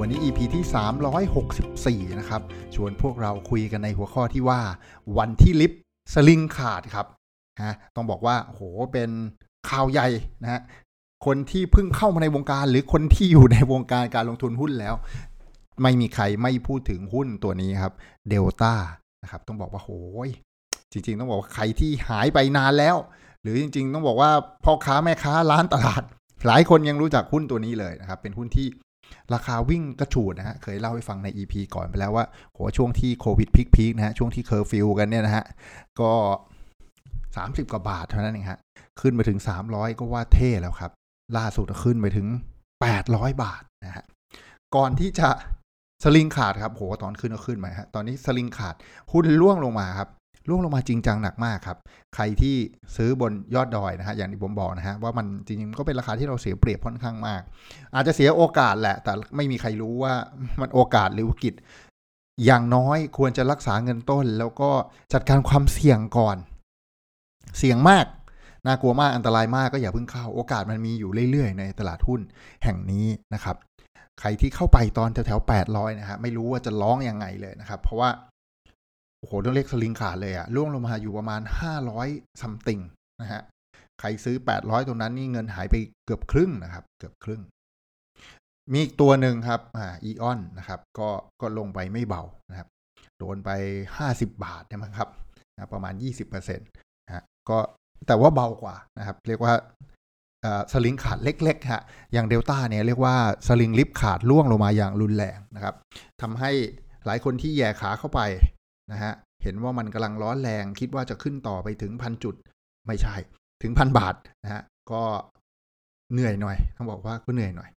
วันนี้ EP ที่ 364 นะครับ ชวนพวกเราคุยกันในหัวข้อที่ว่า วันที่ลิฟต์สลิงขาดครับฮะต้องบอกว่าโหเป็นข่าวใหญ่นะฮะคนที่เพิ่งเข้ามาในวงการ หรือคนที่อยู่ในวงการการลงทุนหุ้นแล้ว ไม่มีใครไม่พูดถึงหุ้นตัวนี้ครับเดลต้านะครับต้องบอกว่าโหยจริง ๆ ต้องบอกว่าใครที่หายไปนานแล้ว หรือจริง ๆ ต้องบอกว่าพ่อค้าแม่ค้าร้านตลาด หลายคนยังรู้จักหุ้นตัวนี้เลยนะครับ เป็นหุ้นที่ ราคาวิ่งกระฉูดนะฮะ เคยเล่าให้ฟังใน EP ก่อนไปแล้วว่าโหช่วงที่โควิดพีคๆนะฮะ ช่วงที่เคอร์ฟิวกันเนี่ยนะฮะ ก็ 30 กว่าบาทเท่านั้นเองฮะ ขึ้นไปถึง 300 ก็ว่าเท่แล้วครับ ล่าสุดขึ้นไปถึง 800 บาทนะฮะ ก่อนที่จะสลิงขาดครับโหตอนขึ้นก็ขึ้นมาฮะ ตอนนี้สลิงขาดหุ้นล่วงลงมาครับ ล่วงลงมาจริงจังหนักมากครับ ใครที่ซื้อบนยอดดอยนะฮะอย่างที่ผมบอกนะฮะว่ามันจริงๆก็เป็นราคาที่เราเสียเปรียบค่อนข้างมาก อาจจะเสียโอกาสแหละ แต่ไม่มีใครรู้ว่ามันโอกาสหรือวิกฤตอย่างน้อยควรจะรักษาเงินต้น แล้วก็จัดการความเสี่ยงก่อน เสี่ยงมากน่ากลัวมากอันตรายมากก็อย่าเพิ่งเข้าโอกาสมันมีอยู่เรื่อยๆ ในตลาดหุ้นแห่งนี้นะครับ ใครที่เข้าไปตอนแถวๆแปดร้อยนะฮะไม่รู้ว่าจะร้องยังไงเลยนะครับ เพราะว่า โหต้องเรียกสลิงขาดเลยอะล่วงลงมาอยู่ประมาณห้าร้อยซัมติงนะฮะใครซื้อแปดร้อยตรงนั้นนี่เงินหายไปเกือบครึ่งนะครับ เกือบครึ่ง มีอีกตัวหนึ่งครับอ่าอีออนนะครับ ก็ก็ลงไปไม่เบานะครับ โดนไปห้าสิบบาทเนี่ยมั้งครับนะประมาณยี่สิบเปอร์เซ็นต์นะฮะก็แต่ว่าเบากว่านะครับ เรียกว่าสลิงขาดเล็กๆฮะอย่างเดลต้าเนี่ยเรียกว่าสลิงลิฟขาดล่วงลงมาอย่างรุนแรงนะครับทำให้หลายคนที่แย่ขาเข้าไปนะฮะ เห็นว่ามันกำลังร้อนแรงคิดว่าจะขึ้นต่อไปถึงพันจุด ไม่ใช่ถึงพันบาทนะฮะก็เหนื่อยหน่อย ต้องบอกว่าก็เหนื่อยหน่อย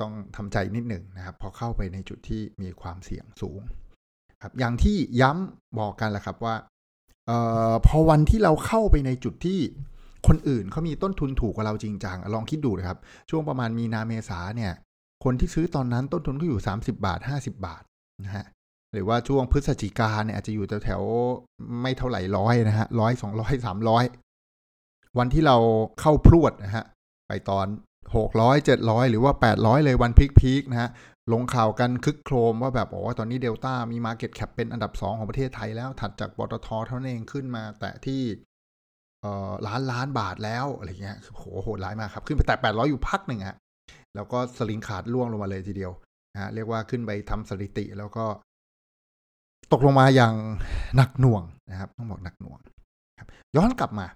ต้องทำใจนิดหนึ่งนะครับ พอเข้าไปในจุดที่มีความเสี่ยงสูง ครับ อย่างที่ย้ำบอกกันแหละครับว่าเอ่อพอวันที่เราเข้าไปในจุดที่คนอื่นเขามีต้นทุนถูกกว่าเราจริงจังลองคิดดูนะครับ ช่วงประมาณมีนาเมษาเนี่ย คนที่ซื้อตอนนั้นต้นทุนก็อยู่ 30 บาท 50 บาทนะฮะ หรือว่าช่วงพฤศจิกาเนี่ยอาจจะอยู่แถวๆไม่เท่าไหร่ร้อยนะฮะร้อยสองร้อยสามร้อยวันที่เราเข้าพรวดนะฮะไปตอนหกร้อยเจ็ดร้อยหรือว่าแปดร้อยเลยวันพีคๆนะฮะลงข่าวกันคึกโครมว่าแบบโอ้ตอนนี้เดลต้ามี Market Cap เป็นอันดับ 2 ของประเทศไทยแล้วถัดจากปตทเท่านั้นเองขึ้นมา แต่ที่เออล้านล้านบาทแล้วอะไรเงี้ยโหโหดร้ายมากครับ ขึ้นไปแต่ 800 อยู่พักหนึ่งฮะแล้วก็สลิงขาดล่วงลงมาเลยทีเดียวนะฮะเรียกว่าขึ้นไปทำสถิติ แล้วก็ ตกลงมาอย่างหนักหน่วงนะครับต้องบอกหนักหน่วงครับย้อนกลับมา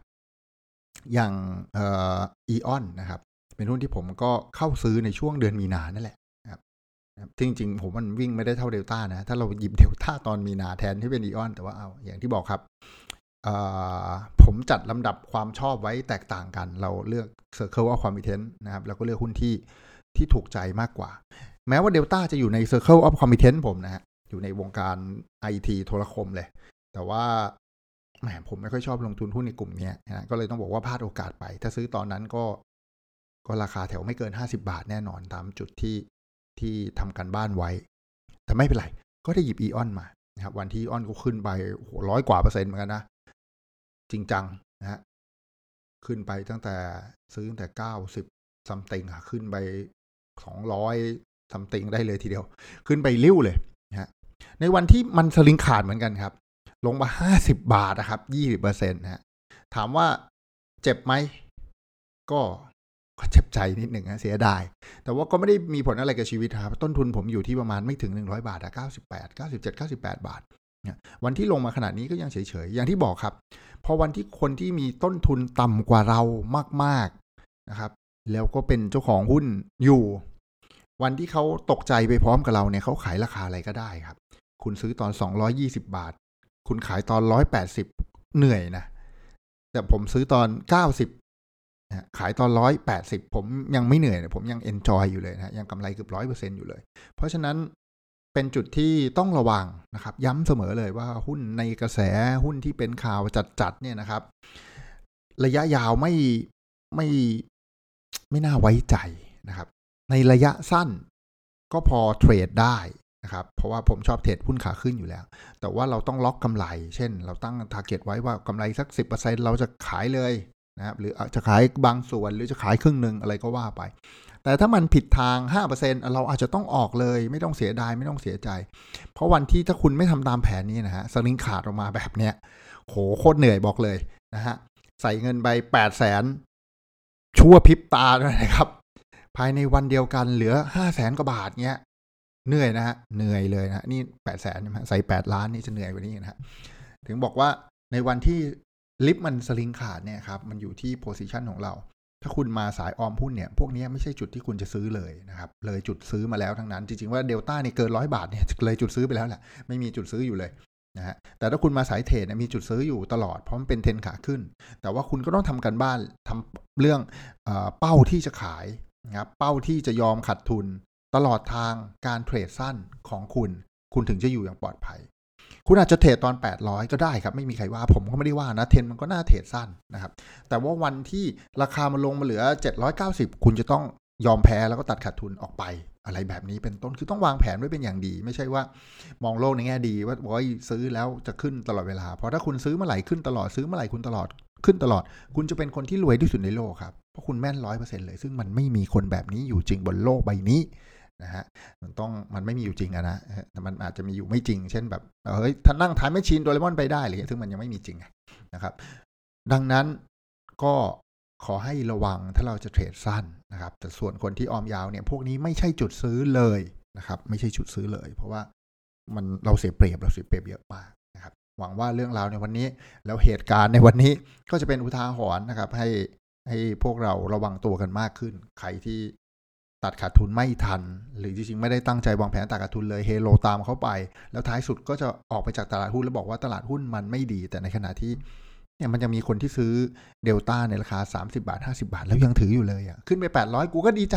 อย่างเอ่ออีออนนะครับ เป็นหุ้นที่ผมก็เข้าซื้อในช่วงเดือนมีนานั่นแหละจริงๆ ผมมันวิ่งไม่ได้เท่าเดลต้านะ ถ้าเราหยิบเดลต้าตอนมีนาแทนที่เป็นอีออนแต่ว่าเอาอย่างที่บอกครับผมจัดลำดับความชอบไว้แตกต่างกัน เราเลือก Circle of Competence นนะครับแล้วก็เลือกหุ้นที่ที่ถูกใจมากกว่า แม้ว่าเดลต้าจะอยู่ใน Circle of Competence ผมนะฮะ อยู่ในวงการ IT โทรคมเลย แต่ว่าแหมผมไม่ค่อยชอบลงทุนหุ้นในกลุ่มนี้นะก็เลยต้องบอกว่าพลาดโอกาสไป ถ้าซื้อตอนนั้นก็ ก็ราคาแถวไม่เกิน 50 บาทแน่นอนตามจุดที่ที่ทำการบ้านไว้ แต่ไม่เป็นไร ก็ได้หยิบอีออนมานะครับวันที่ออนก็ขึ้นไปโหร้อยกว่าเปอร์เซ็นต์เหมือนกันนะ จริงจังนะฮะขึ้นไปตั้งแต่ซื้อตั้งแต่เก้าสิบซัมติงอะขึ้นไปสองร้อยซัมติงได้เลยทีเดียว ขึ้นไปริ้วเลย ในวันที่มันสลิงขาดเหมือนกันครับ ลงมาห้าสิบบาทนะครับยี่สิบเปอร์เซ็นต์นะฮะถามว่าเจ็บไหมก็ก็เจ็บใจนิดหนึ่งนะเสียดาย แต่ว่าก็ไม่ได้มีผลอะไรกับชีวิตครับ ต้นทุนผมอยู่ที่ประมาณไม่ถึง 100 บาทอะ98 97 98 บาทเนี่ยวันที่ลงมาขนาดนี้ก็ยังเฉยๆ อย่างที่บอกครับ พอวันที่คนที่มีต้นทุนต่ำกว่าเรามากๆนะครับ แล้วก็เป็นเจ้าของหุ้นอยู่ วันที่เขาตกใจไปพร้อมกับเราเนี่ยเขาขายราคาอะไรก็ได้ครับ คุณซื้อตอน 220 บาท คุณขายตอน 180 เหนื่อยนะ แต่ผมซื้อตอน 90ขายตอนร้อยแปดสิบผมยังไม่เหนื่อยผมยังเอนจอยอยู่เลยนะยังกำไรเกือบร้อยเปอร์เซ็นอยู่เลย เพราะฉะนั้นเป็นจุดที่ต้องระวังนะครับ ย้ำเสมอเลยว่าหุ้นในกระแสหุ้นที่เป็นข่าวจัดๆเนี่ยนะครับ ระยะยาวไม่ไม่ไม่น่าไว้ใจนะครับ ในระยะสั้นก็พอ trade ได้ นะครับเพราะว่าผมชอบ trade หุ้นขาขึ้นอยู่แล้ว แต่ว่าเราต้องล็อกกำไร เช่น เราตั้ง target ไว้ว่ากำไรสัก 10%เราจะขายเลยนะครับหรือจะขายบางส่วนหรือจะขายครึ่งหนึ่งอะไรก็ว่าไป แต่ถ้ามันผิดทาง 5%เราอาจจะต้องออกเลย ไม่ต้องเสียดายไม่ต้องเสียใจ เพราะวันที่ถ้าคุณไม่ทำตามแผนนี้นะฮะสลิงขาดออกมาแบบเนี้ยโหโคตรเหนื่อยบอกเลยนะฮะใส่เงินไป8 0 0แสนชั่วพริบตาด้วยนะครับภายในวันเดียวกันเหลือ 5 0 0แสนกว่าบาทเนี้ย เหนื่อยนะฮะเหนื่อยเลยนะนี่แปดแสนใส่แปดล้านนี่จะเหนื่อยกว่านี้นะฮะถึงบอกว่าในวันที่ลิฟต์มันสลิงขาดเนี่ยครับมันอยู่ที่โพซิชันของเรา ถ้าคุณมาสายออมหุ้นเนี่ย พวกนี้ไม่ใช่จุดที่คุณจะซื้อเลยนะครับ เลยจุดซื้อมาแล้วทั้งนั้น จริงๆว่าเดลต้านี่เกินร้อยบาทเนี่ยเลยจุดซื้อไปแล้วแหละไม่มีจุดซื้ออยู่เลยนะฮะแต่ถ้าคุณมาสายเทรดมีจุดซื้ออยู่ตลอดเพราะมันเป็นเทนขาขึ้น แต่ว่าคุณก็ต้องทำกันบ้านทำเรื่องเป้าที่จะขายนะครับเป้าที่จะยอมขัดทุน ตลอดทางการเทรดสั้นของคุณ คุณถึงจะอยู่อย่างปลอดภัย คุณอาจจะเทรดตอน 800 ก็ได้ครับ ไม่มีใครว่าผมก็ไม่ได้ว่านะเทนมันก็น่าเทรดสั้นนะครับ แต่ว่าวันที่ราคามันลงมาเหลือ 790 คุณจะต้องยอมแพ้แล้วก็ตัดขาดทุนออกไปอะไรแบบนี้เป็นต้นคือต้องวางแผนไว้เป็นอย่างดี ไม่ใช่ว่ามองโลกในแง่ดีว่าโอ้ยซื้อแล้วจะขึ้นตลอดเวลา เพราะถ้าคุณซื้อเมื่อไหร่ขึ้นตลอดซื้อเมื่อไหร่คุณตลอดขึ้นตลอด คุณจะเป็นคนที่รวยที่สุดในโลกครับ เพราะคุณแม่นร้อยเปอร์เซ็นต์เลย ซึ่งมันไม่มีคนแบบนี้อยู่จริงบนโลกใบนี้ นะฮะมันต้องมันไม่มีอยู่จริงอะนะแต่มันอาจจะมีอยู่ไม่จริง เช่นแบบเฮ้ยถ้านั่งทายไม่ชินโดเรมอนไปได้หรือซึ่งมันยังไม่มีจริงนะครับ ดังนั้นก็ขอให้ระวังถ้าเราจะเทรดสั้นนะครับ แต่ส่วนคนที่ออมยาวเนี่ยพวกนี้ไม่ใช่จุดซื้อเลยนะครับ ไม่ใช่จุดซื้อเลย เพราะว่ามันเราเสียเปรียบเราเสียเปรียบเยอะมากนะครับ หวังว่าเรื่องราวในวันนี้แล้วเหตุการณ์ในวันนี้ก็จะเป็นอุทาหรณ์นะครับ ให้ให้พวกเราระวังตัวกันมากขึ้น ใครที่ ตัดขาดทุนไม่ทัน หรือจริงๆ ไม่ได้ตั้งใจวางแผนตัดขาดทุนเลยเฮโลตามเข้าไป แล้วท้ายสุดก็จะออกไปจากตลาดหุ้นแล้วบอกว่าตลาดหุ้นมันไม่ดี แต่ในขณะที่เนี่ยมันจะมีคนที่ซื้อเดลต้าในราคา 30 บาท 50 บาท แล้วยังถืออยู่เลยอะขึ้นไป 800 กูก็ดีใจ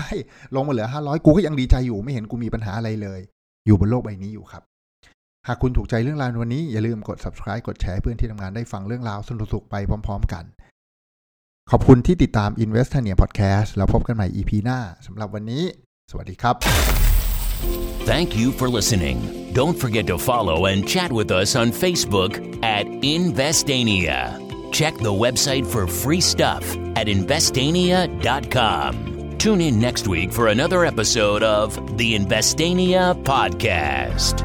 ลงมาเหลือ 500 กูก็ยังดีใจอยู่ไม่เห็นกูมีปัญหาอะไรเลย อยู่บนโลกใบนี้อยู่ครับ หากคุณถูกใจเรื่องราววันนี้อย่าลืมกด subscribe กดแชร์เพื่อนที่ทำงานได้ฟังเรื่องราวสนุกๆไปพร้อม ๆ กัน ขอบคุณที่ติดตาม Investania Podcast แล้วพบกันใหม่ EP หน้าสำหรับวันนี้ สวัสดีครับ Thank you for listening. Don't forget to follow and chat with us on Facebook at Investania. Check the website for free stuff at investania.com. Tune in next week for another episode of the Investania Podcast.